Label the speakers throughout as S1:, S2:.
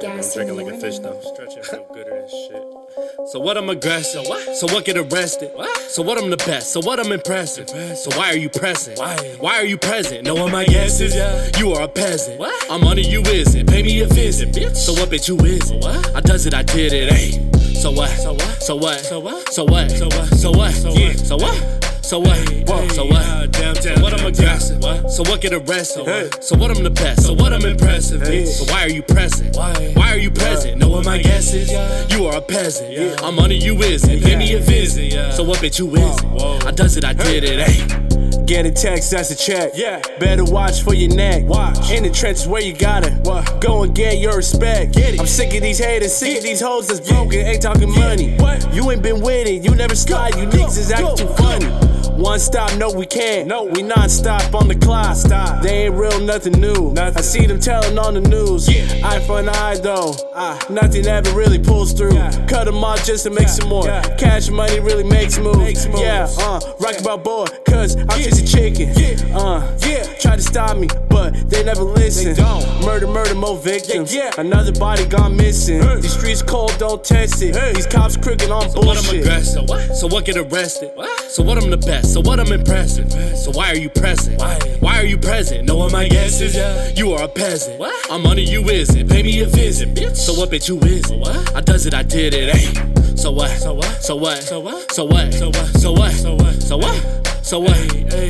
S1: gas. Drinking like a fish though.
S2: Stretching feel gooder and shit. So what? I'm aggressive. So what? So what? Get arrested. What? So what? I'm the best. So what? I'm impressive. So why are you pressing? Why? Why are you present? No one my guesses. Yeah. You are a peasant. What? I'm under you isn't. Pay me a visit, bitch. So what? Bitch, you is What? I does it. I did it. Hey. So what? So what? So what? So what? So what? So what? So what? So what? Yeah. So what? So what? Whoa, so what? So what I'm aggressive? What? So what get arrested? Hey. So what I'm the best? So what I'm impressive? Hey. So why are you present? Why? Why are you present? Know what my guess is? You are a peasant. Yeah. I'm money you isn't. Pay me a visit. So what bitch you is? I does it, I did it. Hey.
S3: Get a text, that's a check. Yeah. Better watch for your neck. Watch. In the trenches where you gotta. What? Go and get your respect. Get it. I'm sick of these haters, sick yeah. of these hoes that's broken, ain't talking yeah. money. What? You ain't been with it, you never slide, you niggas is acting too funny. One stop, no, we can't. No, we non stop on the clock. Stop. They ain't real, nothing new. Nothing. I see them telling on the news. Yeah. Eye for an eye, though. Uh, nothing ever really pulls through. Yeah. Cut them off just to make yeah. some more. Yeah. Cash money really makes moves. Makes moves. Yeah, uh, rock about boy, cause I'm yeah. just a chicken. Yeah. Uh, yeah. Try to stop me, but they never listen. They don't. Murder, murder, more victims. Yeah. yeah. Another body gone missing. Hey. These streets cold, don't test it. Hey. These cops crooked on
S2: so
S3: bullshit.
S2: What I'm aggressive. So what? So what get arrested? What? So what I'm the best. So what I'm impressive. So why are you present? Why? Why are you present? No one my guess is you are a peasant. What? I'm money you isn't. Pay me a visit, bitch. So what bitch you is? What? I does it, I did it. Hey. So what? So what? So what? So what? So what? So what? So what? So what? So what? So what?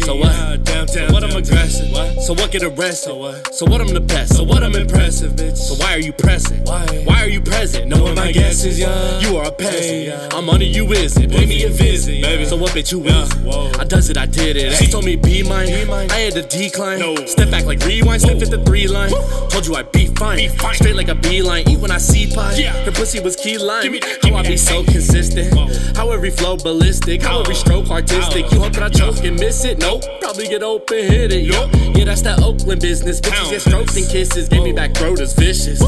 S2: So what? Uh, downtown, so what I'm aggressive. What? So what get arrested? So what? So what I'm the best. So what I'm impressive, bitch. So why are you pressing? Why? Why are you present? No one my guess is young. You are a peasant. Uh, I'm money you is it? Pay me a visit, baby. So what bitch you is? Whoa. I does it, I did it. She told me be mine. I had to decline. No. Step back like rewind. Step at the three line. Woo. Told you I be fine. be fine. Straight like a beeline. Eat when I see pie. Yeah. Her pussy was key lime. Give me that, give How me I be so consistent. Whoa. How every flow ballistic. How every stroke artistic. You hope that I choke choke and miss it? Nope. Probably get open, it. Yup. Yeah, that's that Oakland business. Bitches get strokes and kisses. Gave me back throaters vicious.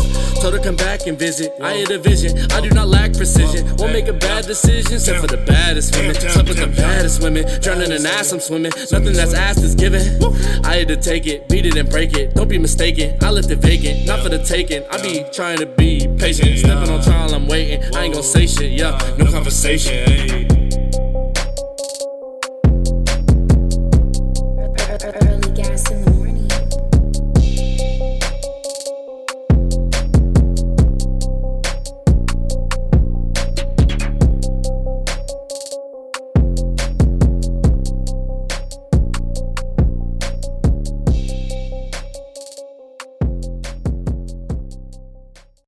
S2: Told her come back and visit. I hit a vision. I do not lack precision. Won't make a bad decision. Except for the baddest women. Slept with the baddest women. Drowning in ass, I'm swimming. Nothing that's asked is given. I had to take it, beat it and break it. Don't be mistaken. I left it vacant. Not for the taking. I be trying to be patient. Stepping on trial, I'm waiting. I ain't gonna say shit, yeah. No conversation.